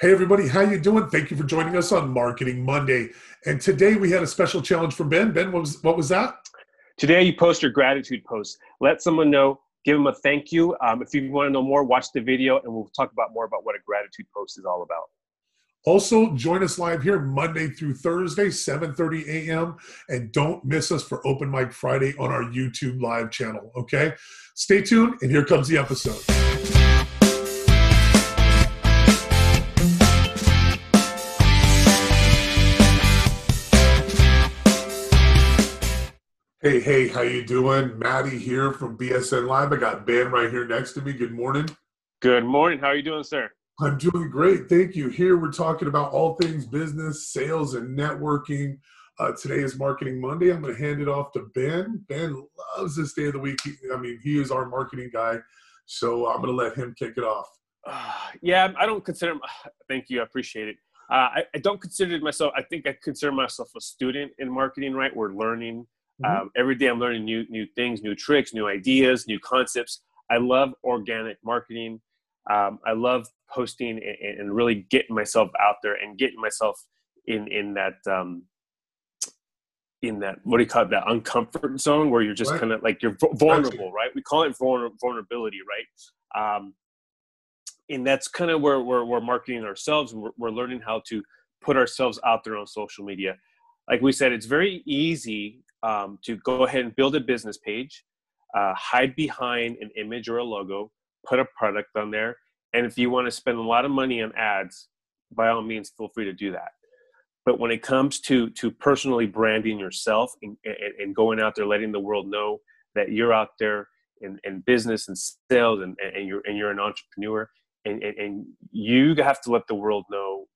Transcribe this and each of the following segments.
Hey everybody, how you doing? Thank you for joining us on Marketing Monday. And today we had a special challenge from Ben. Ben, what was what was that? Today you post your gratitude post. Let someone know, give them a thank you. Um, if you want to know more, watch the video, and we'll talk about more about what a gratitude post is all about. Also, join us live here Monday through Thursday, 7:30 a.m. And don't miss us for Open Mic Friday on our YouTube live channel. Okay, stay tuned, and here comes the episode. Hey, hey, how you doing? Maddie here from BSN Live. I got Ben right here next to me. Good morning. Good morning. How are you doing, sir? I'm doing great. Thank you. Here we're talking about all things business, sales, and networking. Uh, today is Marketing Monday. I'm going to hand it off to Ben. Ben loves this day of the week. He, I mean, he is our marketing guy. So I'm going to let him kick it off. Uh, yeah, I don't consider. Thank you. I appreciate it. Uh, I, I, don't consider myself. I think I consider myself a student in marketing. Right, we're learning Mm-hmm. Um, every day I'm learning new new things, new tricks, new ideas, new concepts. I love organic marketing. Um, I love posting and, and, really getting myself out there and getting myself in in that um, in that what do you call it that uncomfort zone where you're just right. kind of like you're vulnerable, right? We call it vulnerability, right? Um, and that's kind of where we're, we're marketing ourselves. We're, we're learning how to put ourselves out there on social media. Like we said, it's very easy um, to go ahead and build a business page, uh, hide behind an image or a logo, put a product on there. And if you want to spend a lot of money on ads, by all means, feel free to do that. But when it comes to to personally branding yourself and, and, and going out there, letting the world know that you're out there in, in business and sales and, and you're and you're an entrepreneur and, and, and you have to let the world know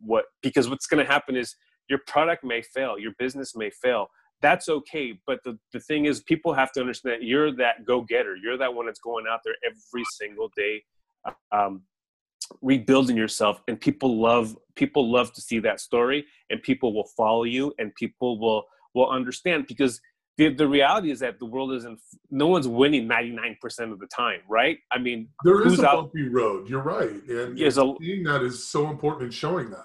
what because what's going to happen is your product may fail, your business may fail, that's okay. But the, the thing is, people have to understand that you're that go getter. You're that one that's going out there every single day, um, rebuilding yourself. And people love people love to see that story, and people will follow you, and people will will understand because the, the reality is that the world isn't no one's winning 99% of the time right i mean there is a bumpy road you're right and, and seeing that is so important in showing that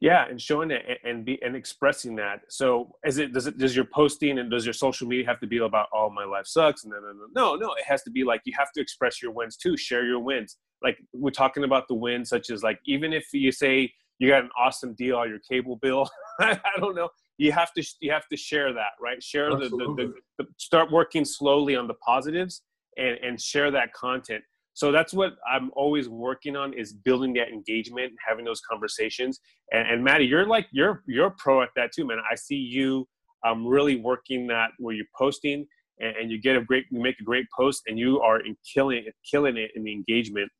yeah and showing it and be and expressing that. So is it does it does your posting and does your social media have to be about oh my life sucks and then no no it has to be like you have to express your wins too. Share your wins. Like we're talking about the wins such as like even if you say you got an awesome deal on your cable bill i don't know. You have to you have to share that right? Share the, the, the, the start working slowly on the positives and and share that content so that's what i'm always working on is building that engagement having those conversations. And, and maddie you're like you're you're pro at that too man. I see you um, really working that where you're posting and, and, you get a great you make a great post and you are in killing it killing it in the engagement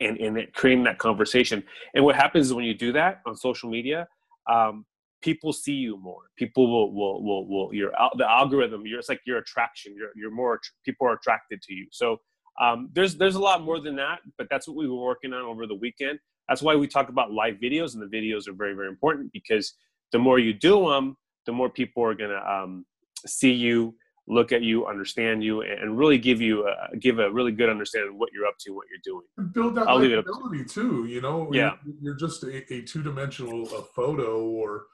and, and creating that conversation. And what happens is when you do that on social media um, people see you more. People will will will, will your the algorithm you're it's like your attraction. You're, you're more people are attracted to you. So um, there's there's a lot more than that, but that's what we were working on over the weekend. That's why we talk about live videos, and the videos are very very important because the more you do them, the more people are gonna um, see you, look at you, understand you, and really give you a, give a really good understanding of what you're up to, what you're doing. And build that I'll likability too. You know, yeah, you're, you're just a, a two dimensional photo or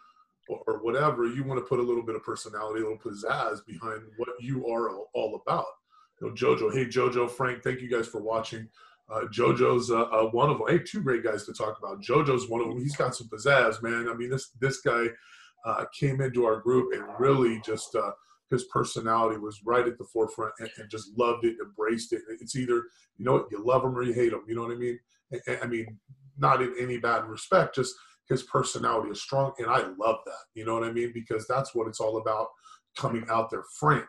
or whatever. You want to put a little bit of personality, a little pizzazz behind what you are all about you know, Jojo. Hey, Jojo, Frank, thank you guys for watching. Uh, Jojo's uh, uh, one of them. Hey, two great guys to talk about. Jojo's one of them. He's got some pizzazz, man. I mean, this this guy uh, came into our group and really just uh, his personality was right at the forefront and, and, just loved it, embraced it. It's either you know you love him or you hate him. You know what I mean? I, I mean, not in any bad respect, just his personality is strong, and I love that. You know what I mean? Because that's what it's all about coming out there. Frank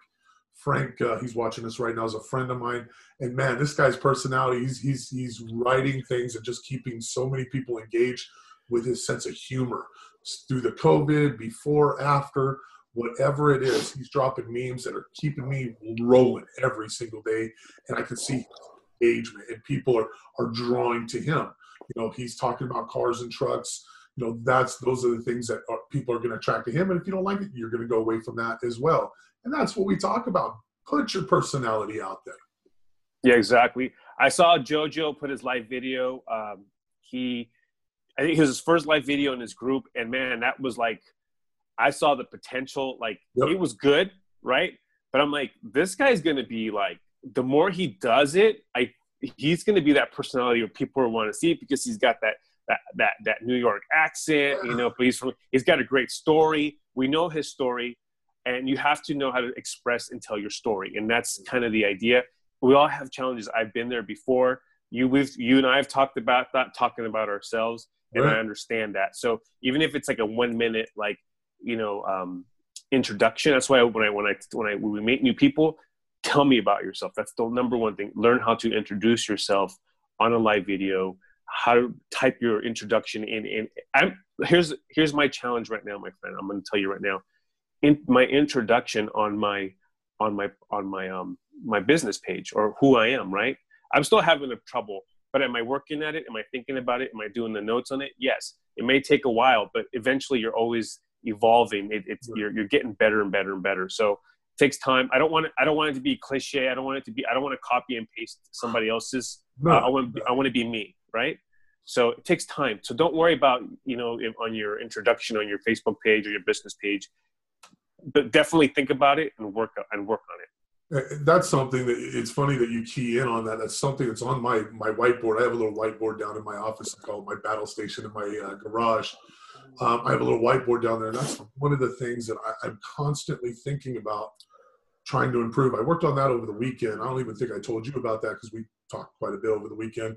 Frank, uh, he's watching this right now, is a friend of mine, and man, this guy's personality, he's he's he's writing things and just keeping so many people engaged with his sense of humor through the COVID, before, after, whatever it is. He's dropping memes that are keeping me rolling every single day, and I can see engagement, and people are are drawing to him. You know, he's talking about cars and trucks. You know, that's those are the things that are, people are going to attract to him, and if you don't like it, you're going to go away from that as well. And that's what we talk about. Put your personality out there. Yeah, exactly. I saw Jojo put his live video. Um, he I think it was his first live video in his group, and man, that was like, I saw the potential. Like yep. it was good, right? But I'm like, this guy's gonna be like, the more he does it, I he's gonna be that personality where people want to see it because he's got that that that that New York accent, you know. But he's from he's got a great story. We know his story, and you have to know how to express and tell your story, and that's kind of the idea. We all have challenges. I've been there before. You we've you and I have talked about that, talking about ourselves, and right. I understand that. So even if it's like a one minute like you know um, introduction, that's why when I when I when I when we meet new people, tell me about yourself. That's the number one thing. Learn how to introduce yourself on a live video how to type your introduction in. And I'm here's here's my challenge right now, my friend. I'm going to tell you right now. In my introduction on my on my on my um my business page or who I am, right? I'm still having a trouble, but am I working at it? Am I thinking about it? Am I doing the notes on it? Yes. It may take a while, but eventually you're always evolving. It, it's you're you're getting better and better and better. So it takes time. I don't want it. I don't want it to be cliche. I don't want it to be. I don't want to copy and paste somebody else's. No. Uh, I want. I want to be me right? So it takes time. So don't worry about, you know, on your introduction on your Facebook page or your business page, but definitely think about it and work and work on it. Uh, that's something that it's funny that you key in on that. That's something that's on my my whiteboard. I have a little whiteboard down in my office called my battle station in my uh, garage. Um, I have a little whiteboard down there, and that's one of the things that I, I'm constantly thinking about trying to improve. I worked on that over the weekend. I don't even think I told you about that because we talked quite a bit over the weekend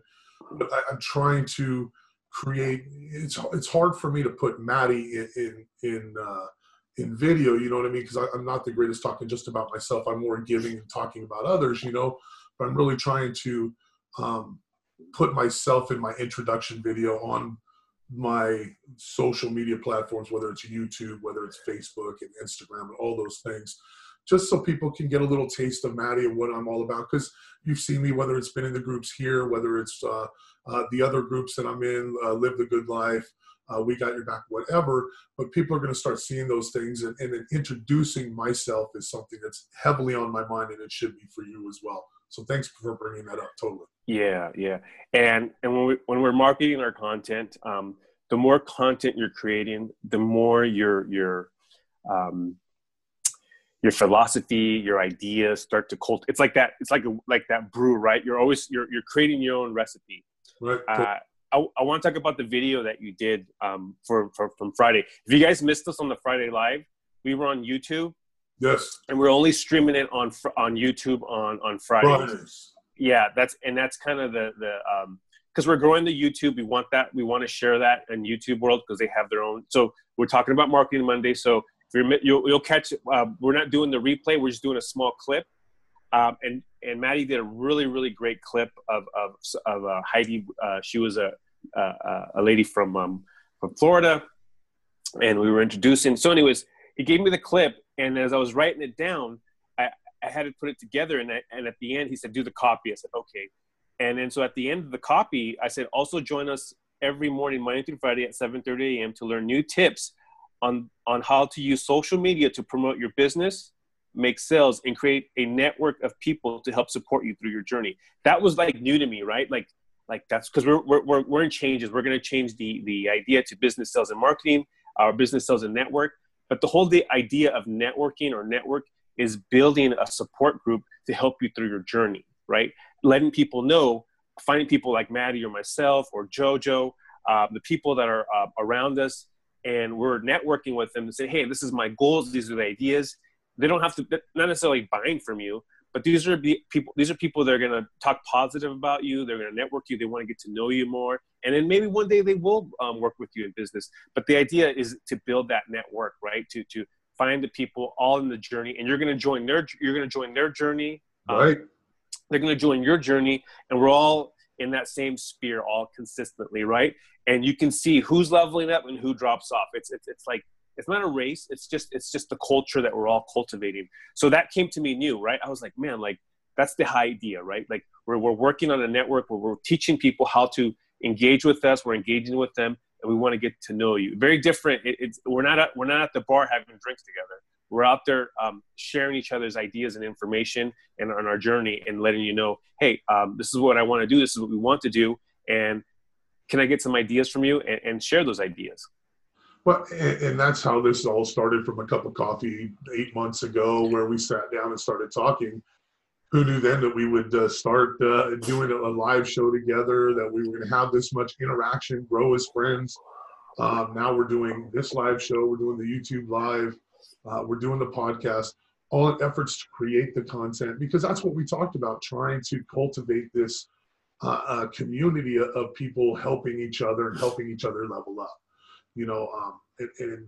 but I, am trying to create. It's it's hard for me to put Maddie in in in, uh, in video. You know what I mean? Because I'm not the greatest talking just about myself. I'm more giving and talking about others. You know, but I'm really trying to um, put myself in my introduction video on my social media platforms, whether it's YouTube, whether it's Facebook and Instagram, and all those things just so people can get a little taste of Maddie and what I'm all about. Because you've seen me, whether it's been in the groups here, whether it's uh, uh, the other groups that I'm in, uh, Live the Good Life, uh, We Got Your Back, whatever. But people are going to start seeing those things, and, and introducing myself is something that's heavily on my mind, and it should be for you as well. So thanks for bringing that up. Totally. Yeah, yeah, and and when we when we're marketing our content, um, the more content you're creating, the more your your um, your philosophy, your ideas start to cult. It's like that. It's like a, like that brew, right? You're always you're you're creating your own recipe. Right. Uh, I, I want to talk about the video that you did um, for, for from Friday. If you guys missed us on the Friday live, we were on YouTube. Yes. And we're only streaming it on on YouTube on on Fridays. Fridays. Yeah, that's and that's kind of the the um because we're growing the YouTube. We want that. We want to share that in YouTube world because they have their own. So we're talking about marketing Monday. So if you'll, you'll catch. Uh, we're not doing the replay. We're just doing a small clip. Um, and and Maddie did a really really great clip of of, of uh, Heidi. Uh, she was a a, a lady from um, from Florida, and we were introducing. So, anyways, he gave me the clip, and as I was writing it down, I, I had to put it together. And I, and at the end, he said, "Do the copy." I said, "Okay." And then so at the end of the copy, I said, "Also join us every morning, Monday through Friday at 7:30 a.m. to learn new tips on, on how to use social media to promote your business, make sales, and create a network of people to help support you through your journey. That was like new to me, right? Like, like that's because we're, we're, we're in changes. We're going to change the, the idea to business sales and marketing, our business sales and network. But the whole the idea of networking or network is building a support group to help you through your journey, right? Letting people know, finding people like Maddie or myself or JoJo, uh, the people that are uh, around us and we're networking with them and say, hey, this is my goals, these are the ideas. They don't have to not necessarily buying from you, but these are the people. These are people that are going to talk positive about you. They're going to network you. They want to get to know you more, and then maybe one day they will um, work with you in business. But the idea is to build that network, right? To to find the people all in the journey, and you're going to join their you're going to join their journey. Um, right. they're going to join your journey, and we're all in that same sphere all consistently, right? And you can see who's leveling up and who drops off. It's it's, it's like it's not a race. It's just it's just the culture that we're all cultivating. So that came to me new, right? I was like, man, like that's the high idea, right? Like we're we're working on a network where we're teaching people how to engage with us. We're engaging with them, and we want to get to know you. Very different. It, it's we're not at, we're not at the bar having drinks together we're out there um, sharing each other's ideas and information and on our journey and letting you know, hey, um, this is what I want to do. This is what we want to do. And can I get some ideas from you and, and share those ideas? Well, and, that's how this all started from a cup of coffee eight months ago, where we sat down and started talking. Who knew then that we would uh, start uh, doing a live show together, that we were going to have this much interaction, grow as friends. Um, now we're doing this live show, we're doing the YouTube live, uh, we're doing the podcast, all in efforts to create the content because that's what we talked about, trying to cultivate this uh, community of people helping each other and helping each other level up you know um, and, and,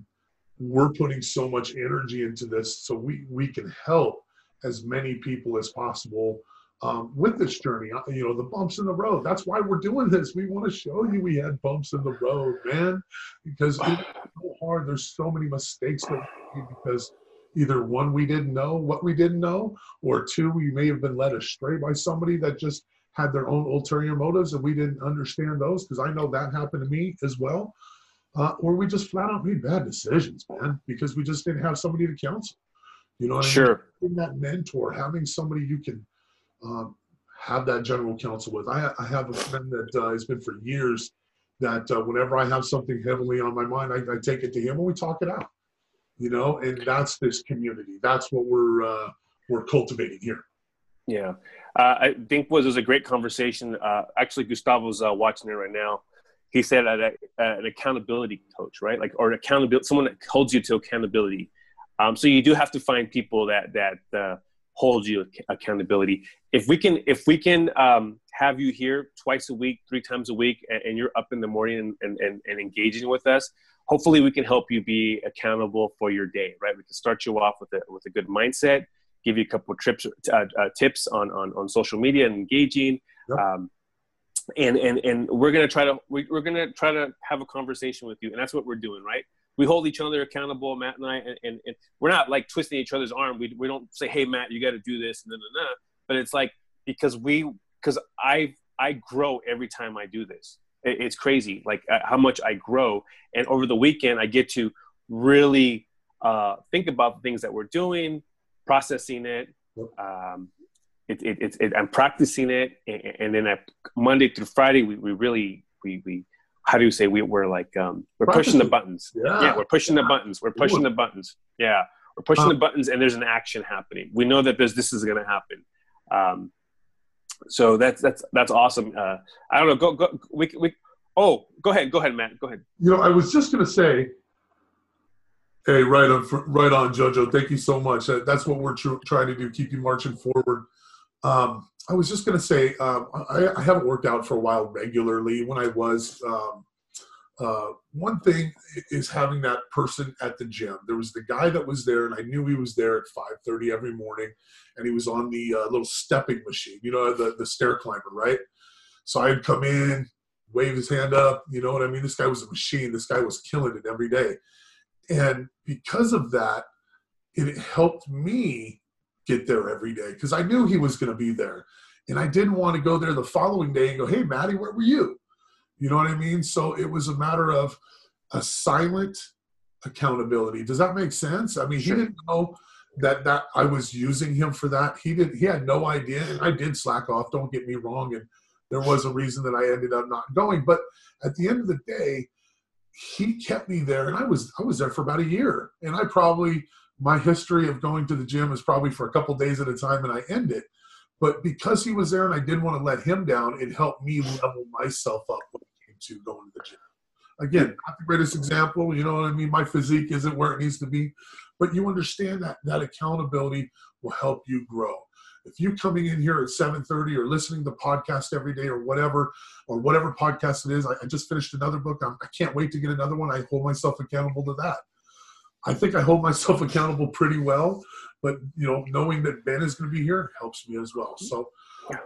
we're putting so much energy into this so we we can help as many people as possible um, with this journey. Uh, you know the bumps in the road. That's why we're doing this. We want to show you we had bumps in the road man because it's so hard. There's so many mistakes that we because either one we didn't know what we didn't know or two we may have been led astray by somebody that just had their own ulterior motives and we didn't understand those because i know that happened to me as well uh, or we just flat out made bad decisions, man, because we just didn't have somebody to counsel. You know, sure. I mean? that mentor, having somebody you can um, have that general counsel with. I, I have a friend that uh, has been for years that uh, whenever I have something heavily on my mind, I, I, take it to him and we talk it out. You know, and that's this community. That's what we're uh, we're cultivating here. Yeah, uh, I think was was a great conversation. Uh, actually, Gustavo's uh, watching it right now he said at a, an accountability coach, right? Like, or an accountability, someone that holds you to accountability. Um, so you do have to find people that, that, uh, hold you accountability. If we can, if we can, um, have you here twice a week, three times a week, and, and you're up in the morning and, and, and, and engaging with us, hopefully we can help you be accountable for your day, right? We can start you off with a, with a good mindset, give you a couple of trips, uh, uh, tips on, on, on social media and engaging. Yep. Um, and and and we're gonna try to we, are gonna try to have a conversation with you and that's what we're doing right? We hold each other accountable matt and i and, and, and we're not like twisting each other's arm. We, we don't say hey matt you got to do this and then but it's like because we because i i grow every time i do this. It, it's crazy like uh, how much i grow and over the weekend i get to really uh, think about the things that we're doing processing it um, it, it, it, it I'm practicing it, and, and then at Monday through Friday, we, we really we, we how do you say we, we're like um, we're pushing the buttons. Yeah. yeah, we're pushing the buttons. We're pushing the buttons. Yeah, we're pushing the buttons, and there's an action happening. We know that there's this is going to happen. Um, so that's that's that's awesome. Uh, I don't know. Go go. We we. Oh, go ahead. Go ahead, Matt. Go ahead. You know, I was just going to say. Hey, right on, right on, Jojo. Thank you so much. That's what we're tr- trying to do. Keep you marching forward. Um, I was just going to say, um, I, I, haven't worked out for a while regularly. When I was, um, uh, one thing is having that person at the gym. There was the guy that was there, and I knew he was there at 5:30 every morning, and he was on the uh, little stepping machine, you know, the the stair climber, right? So I'd come in, wave his hand up, you know what I mean? This guy was a machine. This guy was killing it every day, and because of that, it helped me get there every day because I knew he was going to be there. And I didn't want to go there the following day and go, hey, Maddie, where were you? You know what I mean? So it was a matter of a silent accountability. Does that make sense? I mean, sure. he didn't know that that I was using him for that. He didn't. He had no idea, and I did slack off. Don't get me wrong, and there was a reason that I ended up not going. But at the end of the day, he kept me there, and I was I was there for about a year, and I probably my history of going to the gym is probably for a couple days at a time and I end it. But because he was there and I didn't want to let him down, it helped me level myself up when it came to going to the gym. Again, not the greatest example, you know what I mean? My physique isn't where it needs to be, but you understand that that accountability will help you grow. If you coming in here at 7:30 or listening to the podcast every day or whatever, or whatever podcast it is, I, I just finished another book. I'm, I can not wait to get another one. I hold myself accountable to that. I think I hold myself accountable pretty well, but you know, knowing that Ben is going to be here helps me as well. So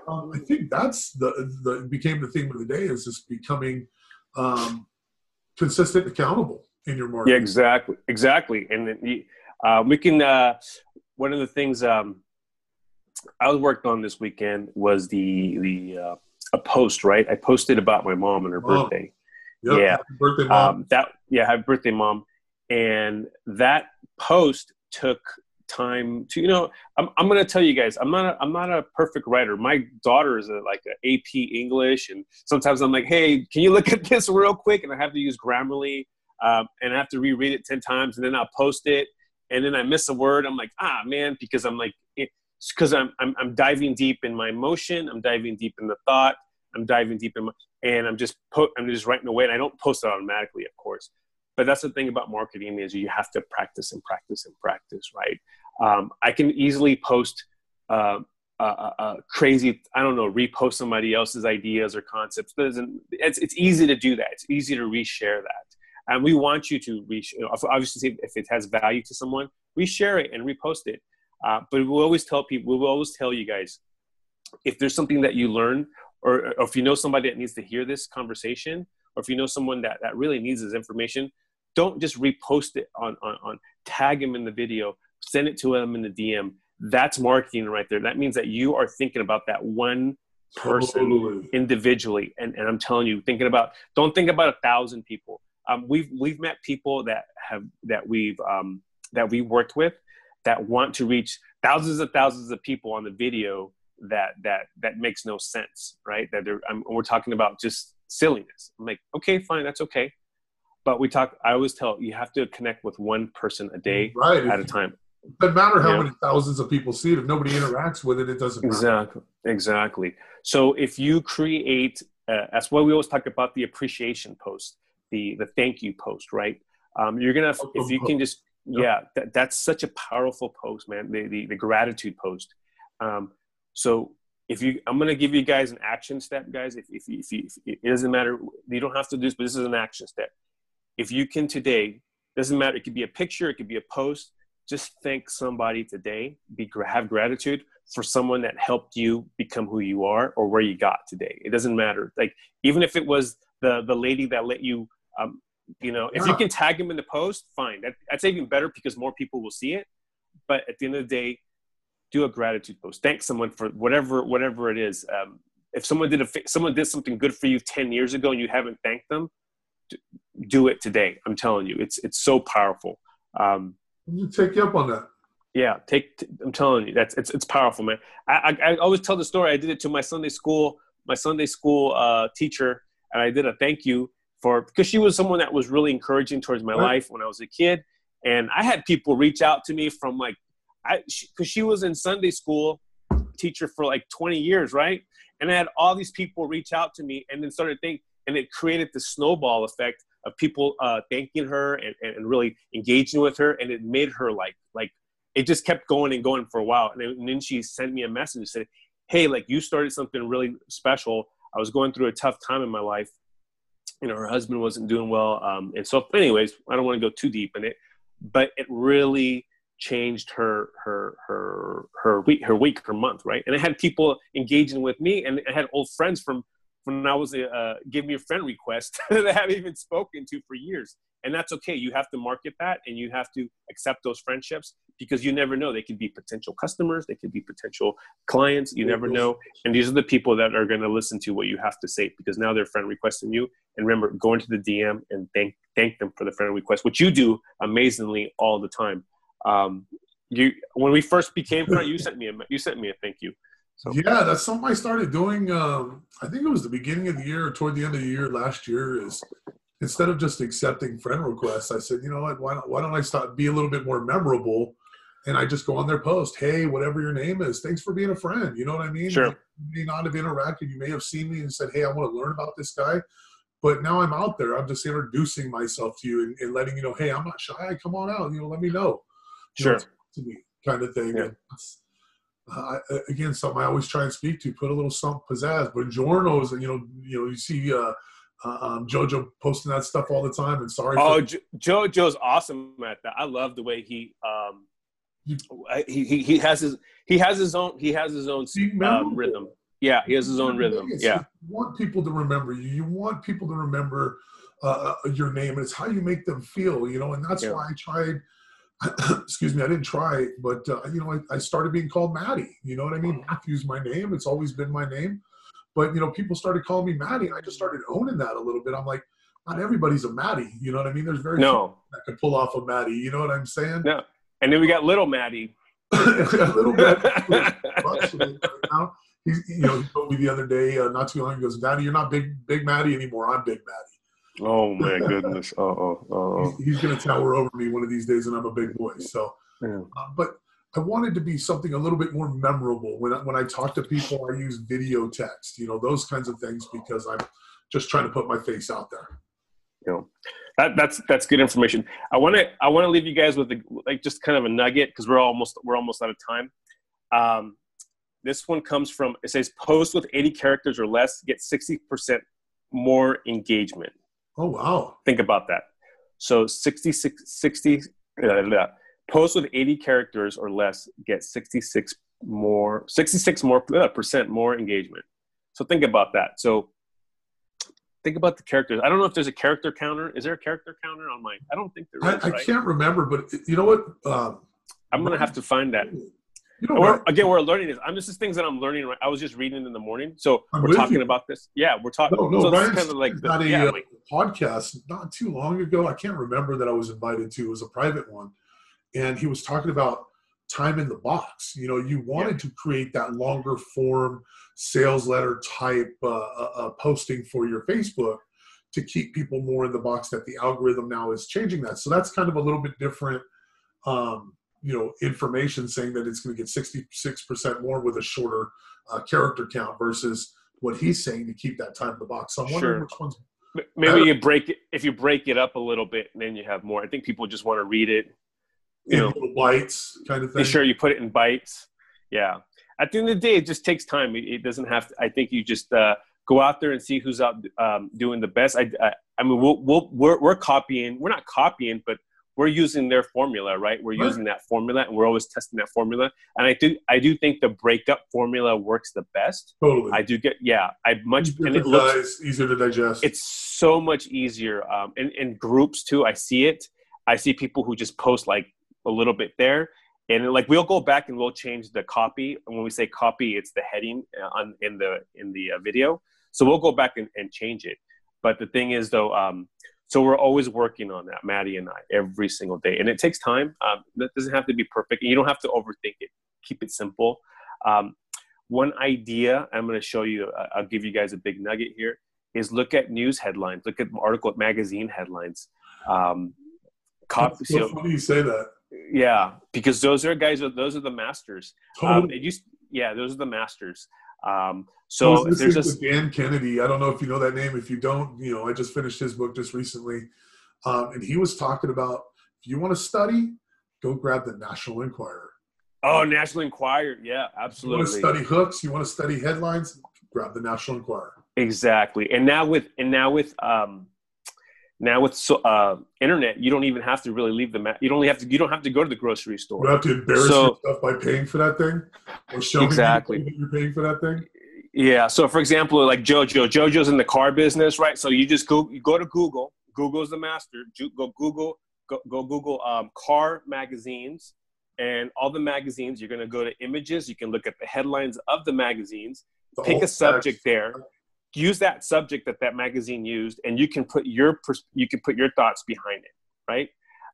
um, I think that's the the became the theme of the day is just becoming um, consistent, accountable in your market. Yeah, exactly, exactly, and then, uh, we can. Uh, one of the things um, I was working on this weekend was the the uh, a post. Right, I posted about my mom and her birthday. Yep. Yeah, birthday mom. Um, that yeah, happy birthday, mom and that post took time to you know i'm, I'm going to tell you guys i'm not a, i'm not a perfect writer. My daughter is a, like an ap english and sometimes i'm like hey can you look at this real quick? And i have to use grammarly um, and i have to reread it 10 times and then i'll post it and then i miss a word. I'm like ah man because i'm like because I'm, I'm i'm diving deep in my emotion i'm diving deep in the thought i'm diving deep in my and i'm just i'm just writing away and i don't post it automatically of course but that's the thing about marketing is you have to practice and practice and practice right? Um, i can easily post uh, crazy i don't know repost somebody else's ideas or concepts. It's, it's easy to do that. It's easy to reshare that. And we want you to reach you know, obviously if it has value to someone reshare it and repost it. Uh, but we always tell people we will always tell you guys if there's something that you learn or, or if you know somebody that needs to hear this conversation or if you know someone that, that really needs this information don't just repost it on, on, on tag them in the video send it to them in the dm that's marketing right there. That means that you are thinking about that one person totally. individually. And, and i'm telling you thinking about don't think about a thousand people. Um, we've we've met people that have that we've um, that we worked with that want to reach thousands of thousands of people on the video that that that makes no sense right? That they're I'm, we're talking about just silliness. I'm like okay fine that's okay but we talk i always tell you have to connect with one person a day right. at a time. It doesn't matter how yeah. many thousands of people see it if nobody interacts with it it doesn't matter. exactly exactly. So if you create uh, that's why we always talk about the appreciation post the the thank you post right? Um, you're gonna if you can just yeah that, that's such a powerful post man the the, the gratitude post. Um, so if you i'm going to give you guys an action step guys. If, if, if, you, if it doesn't matter you don't have to do this but this is an action step if you can today doesn't matter it could be a picture it could be a post just thank somebody today be have gratitude for someone that helped you become who you are or where you got today. It doesn't matter. Like even if it was the the lady that let you um, you know if yeah. you can tag them in the post fine. That, that's even better because more people will see it. But at the end of the day do a gratitude post. Thank someone for whatever whatever it is. Um, if someone did a someone did something good for you 10 years ago and you haven't thanked them do it today. I'm telling you it's it's so powerful. Um, take you up on that. Yeah take i'm telling you that's it's, it's powerful man. I, I, I always tell the story. I did it to my sunday school my sunday school uh, teacher and i did a thank you for because she was someone that was really encouraging towards my right. life when I was a kid, and I had people reach out to me from like I because she, she was in Sunday school teacher for like 20 years, right? And I had all these people reach out to me and then started think, and it created the snowball effect of people uh, thanking her and, and really engaging with her, and it made her like like it just kept going and going for a while. And then, she sent me a message and said, "Hey, like you started something really special. I was going through a tough time in my life, you know her husband wasn't doing well um, and so anyways i don't want to go too deep in it but it really changed her her her her week her week her month right and i had people engaging with me and i had old friends from when i was a uh, give me a friend request that i haven't even spoken to for years. And that's okay. You have to market that and you have to accept those friendships because you never know. They could be potential customers. They could be potential clients. You never know. And these are the people that are going to listen to what you have to say because now they're friend requesting you. And remember go into the dm and thank thank them for the friend request which you do amazingly all the time. Um, you when we first became friends you sent me a you sent me a thank you so. Yeah, that's something I started doing. Um, I think it was the beginning of the year, or toward the end of the year last year. Is instead of just accepting friend requests, I said, you know what, why don't, why don't I start be a little bit more memorable? And I just go on their post, hey, whatever your name is, thanks for being a friend. You know what I mean? Sure. You may not have interacted. You may have seen me and said, hey, I want to learn about this guy. But now I'm out there. I'm just introducing myself to you and, and letting you know, hey, I'm not shy. Come on out. You know, let me know. You sure. Know, to me, kind of thing. Yeah. Uh, again, something I always try and speak to. Put a little something pizzazz. But Giorno's, you know, you know, you see uh, uh, um, Jojo posting that stuff all the time. And sorry. Oh, jo- Jojo's awesome at that. I love the way he um, he, he he has his he has his own he has his own uh, rhythm. Yeah, he has his own rhythm. Yeah, you want people to remember you. You want people to remember uh, uh, your name. It's how you make them feel. You know, and that's yeah. why I tried. excuse me, I didn't try, but uh, you know, I, I, started being called Maddie. You know what I mean? Matthew's my name. It's always been my name. But you know, people started calling me Maddie, and I just started owning that a little bit. I'm like, not everybody's a Maddie. You know what I mean? There's very no that could pull off a Maddie. You know what I'm saying? No. And then we got little Maddie. little Maddie. now. He's, you know, he told me the other day, uh, not too long ago, he goes, Daddy, you're not big, big Maddie anymore. I'm big Maddie. Oh my goodness. Uh oh. oh. He's, he's going to tower over me one of these days, and I'm a big boy. So, yeah. uh, but I wanted to be something a little bit more memorable. When I, when I talk to people, I use video text, you know, those kinds of things because I'm just trying to put my face out there. You know, that, that's that's good information. I want to I want to leave you guys with a, like just kind of a nugget because we're almost we're almost out of time. Um, this one comes from it says post with 80 characters or less get 60% more engagement. Oh wow! Think about that. So 66 60 uh, posts with 80 characters or less get 66 more 66 more uh, percent more engagement. So think about that. So think about the characters. I don't know if there's a character counter. Is there a character counter on my? I don't think there is. I, I right? can't remember, but you know what? Um, I'm gonna have to find that. We're, again, we're learning this. I'm just these things that I'm learning. I was just reading in the morning, so I'm we're talking you. about this. Yeah, we're talking. No, no, so Ryan's kind of like the, a, yeah, uh, like, podcast not too long ago. I can't remember that I was invited to. It was a private one, and he was talking about time in the box. You know, you wanted yeah. to create that longer form sales letter type uh, uh, uh, posting for your Facebook to keep people more in the box. That the algorithm now is changing that. So that's kind of a little bit different. Um, you know, information saying that it's going to get 66% more with a shorter uh, character count versus what he's saying to keep that time in the box. So I'm wondering sure. which one's maybe better. you break it if you break it up a little bit and then you have more. I think people just want to read it you know, little bites kind of thing. Sure, you put it in bites. Yeah. At the end of the day, it just takes time. It, doesn't have to. I think you just uh, go out there and see who's out um, doing the best. I, I, I mean, we'll, we'll, we're, we're copying. We're not copying, but we're using their formula, right? We're right. using that formula, and we're always testing that formula. And I do, I do think the breakup formula works the best. Totally. I do get, yeah. I much easier and it looks easier to digest. It's so much easier. Um, in, in groups too, I see it. I see people who just post like a little bit there and like we'll go back and we'll change the copy and when we say copy it's the heading uh, on in the in the uh, video so we'll go back and, and, change it but the thing is though um, so we're always working on that maddie and i every single day. And it takes time. Um, that doesn't have to be perfect. And you don't have to overthink it. Keep it simple. Um, one idea i'm going to show you uh, i'll give you guys a big nugget here is look at news headlines. Look at article magazine headlines. Um, copy, so funny you say that. Yeah, because those are guys. Those are the masters. Um, it used, yeah, those are the masters. Um, so there's a Dan Kennedy. I don't know if you know that name. If you don't, you know, I just finished his book just recently, um, and he was talking about if you want to study, go grab the National Enquirer. Oh, National Enquirer. Yeah, absolutely. You want to study hooks? You want to study headlines? Grab the National Enquirer. Exactly. And now with and now with um, now with so, uh, internet, you don't even have to really leave the mat. You don't have to. You don't have to go to the grocery store. You have to embarrass so, yourself by paying for that thing, or showing exactly that you're paying for that thing. Yeah. So, for example, like JoJo, JoJo's in the car business, right? So you just go, you go to Google. Google's the master. Go Google, go, go Google um, car magazines, and all the magazines. You're going to go to images. You can look at the headlines of the magazines. The pick a subject there use that subject that that magazine used and you can put your you can put your thoughts behind it right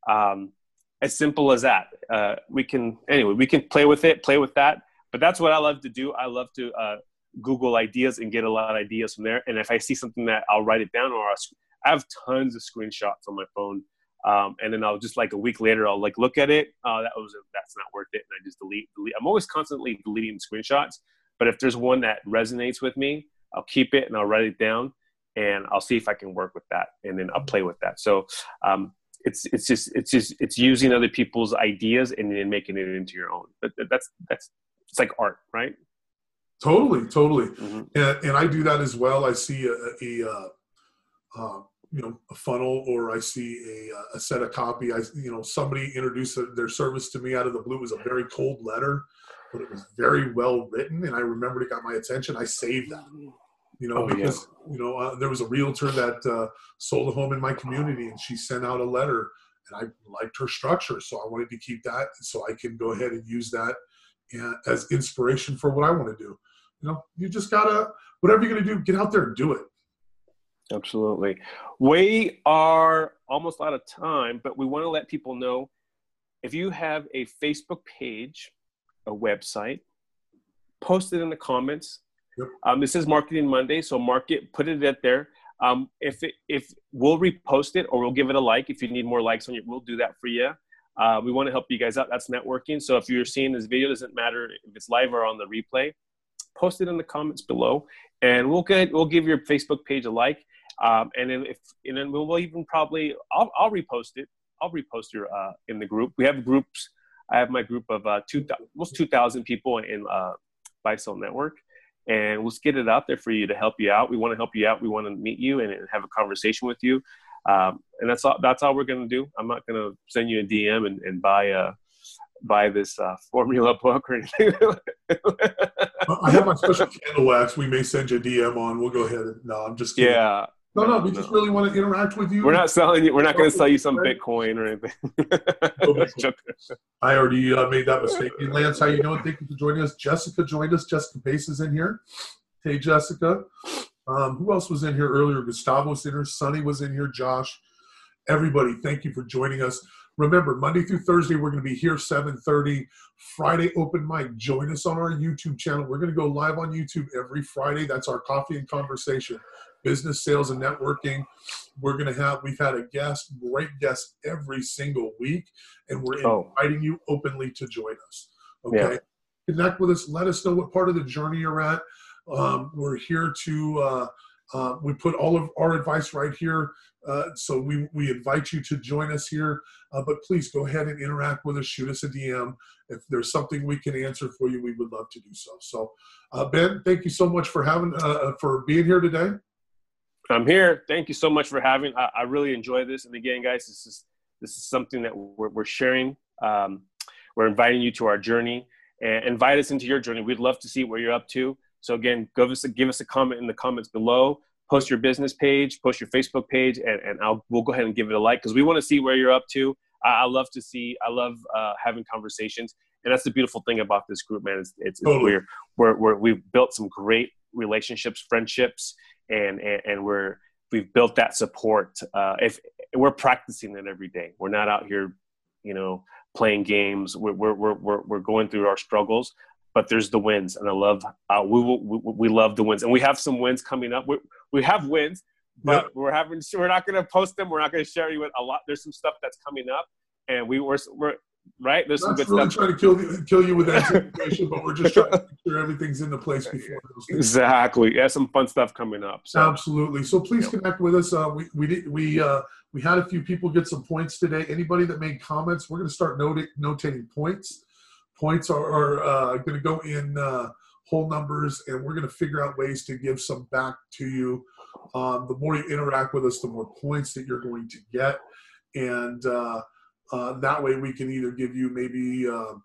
um, as simple as that uh, we can anyway we can play with it play with that but that's what i love to do i love to uh, google ideas and get a lot of ideas from there and if i see something that i'll write it down or I'll, i have tons of screenshots on my phone um, and then I'll just like a week later, I'll like look at it. Oh, that was that's not worth it, and I just delete. delete. I'm always constantly deleting screenshots, but if there's one that resonates with me, I'll keep it and I'll write it down and I'll see if I can work with that and then I'll play with that. So um, it's it's just it's just it's using other people's ideas and then making it into your own. But that's that's it's like art, right? Totally, totally. Mm-hmm. And, and I do that as well. I see a, a, a uh, uh, you know a funnel or I see a, a set of copy. I you know somebody introduced their service to me out of the blue. It was a very cold letter, but it was very well written, and I remembered it got my attention. I saved that. You know, oh, because yeah. you know uh, there was a realtor that uh, sold a home in my community, and she sent out a letter, and I liked her structure, so I wanted to keep that, so I can go ahead and use that as inspiration for what I want to do. You know, you just gotta whatever you're gonna do, get out there and do it. Absolutely. We are almost out of time, but we want to let people know if you have a Facebook page, a website, post it in the comments. Yep. Um, this is Marketing Monday, so mark it, put it out there. Um, if it, if we'll repost it or we'll give it a like if you need more likes on it, we'll do that for you. Uh, we want to help you guys out. That's networking. So if you're seeing this video, doesn't matter if it's live or on the replay, post it in the comments below, and we'll get we'll give your Facebook page a like. Um, and then if and then we'll even probably I'll, I'll repost it. I'll repost your uh, in the group. We have groups. I have my group of uh, two almost two thousand people in uh, Sell Network, and we'll get it out there for you to help you out. We want to help you out. We want to meet you and, and have a conversation with you. Um, and that's all. That's all we're going to do. I'm not going to send you a DM and, and buy a buy this uh, formula book or anything. I have my special candle wax. We may send you a DM on. We'll go ahead. And, no, I'm just kidding. Yeah. No, no, we no. just really want to interact with you. We're not selling you. We're not going to sell you some Bitcoin or anything. I already uh, made that mistake. Hey, Lance, how you doing? Thank you for joining us. Jessica joined us. Jessica Pace is in here. Hey, Jessica. Um, who else was in here earlier? Gustavo was in here. Sonny was in here. Josh. Everybody, thank you for joining us. Remember, Monday through Thursday, we're going to be here 7.30. Friday, open mic. Join us on our YouTube channel. We're going to go live on YouTube every Friday. That's our coffee and conversation. Business, sales, and networking. We're going to have, we've had a guest, great guest every single week, and we're oh. inviting you openly to join us. Okay? Yeah. Connect with us. Let us know what part of the journey you're at. Um, we're here to, uh, uh, we put all of our advice right here uh, so we, we invite you to join us here, uh, but please go ahead and interact with us. Shoot us a DM. If there's something we can answer for you, we would love to do so. So, uh, Ben, thank you so much for having uh, uh, for being here today. I'm here. Thank you so much for having. I, I really enjoy this. And again, guys, this is this is something that we're, we're sharing. Um, we're inviting you to our journey and invite us into your journey. We'd love to see what you're up to. So again, give us a, give us a comment in the comments below post your business page, post your Facebook page, and, and I'll we'll go ahead and give it a like because we want to see where you're up to. I, I love to see. I love uh, having conversations, and that's the beautiful thing about this group, man. It's, it's, totally. we're, we're we're we've built some great relationships, friendships, and and, and we're we've built that support. Uh, if we're practicing it every day, we're not out here, you know, playing games. We're we're we're we're going through our struggles, but there's the wins, and I love uh, we, we we love the wins, and we have some wins coming up. We we have wins, but we're having we're not going to post them. We're not going to share you with a lot. There's some stuff that's coming up, and we were we're right. There's some good really stuff. trying to kill you, kill you with anticipation, but we're just trying to make sure everything's into place before. Exactly. Yeah, some fun stuff coming up. So. Absolutely. So please yeah. connect with us. Uh, we we did, we uh, we had a few people get some points today. Anybody that made comments, we're going to start noting notating points points are, are uh, going to go in uh, whole numbers, and we're going to figure out ways to give some back to you. Um, the more you interact with us, the more points that you're going to get, and uh, that way we can either give you maybe um,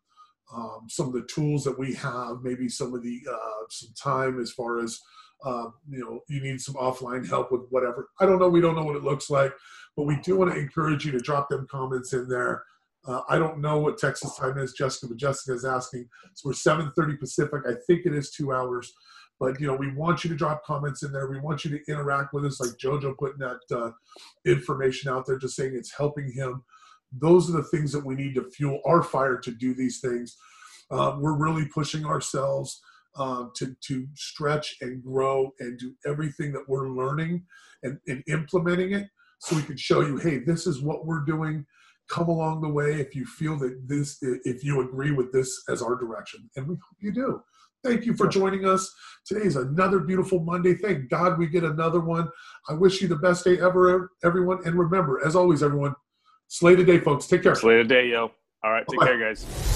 um, some of the tools that we have, maybe some of the uh, some time as far as uh, you know you need some offline help with whatever. I don't know. We don't know what it looks like, but we do want to encourage you to drop them comments in there. Uh, I don't know what Texas time is, Jessica, but Jessica is asking. So we're 7:30 Pacific. I think it is two hours. But you know, we want you to drop comments in there. We want you to interact with us, like JoJo putting that uh, information out there, just saying it's helping him. Those are the things that we need to fuel our fire to do these things. Um, we're really pushing ourselves um, to to stretch and grow and do everything that we're learning and, and implementing it, so we can show you, hey, this is what we're doing. Come along the way if you feel that this if you agree with this as our direction. And we hope you do. Thank you for joining us. Today is another beautiful monday. Thank god we get another one. I wish you the best day ever everyone. And remember as always everyone slay the day folks. Take care. Slay the day yo. All right take Bye-bye. care guys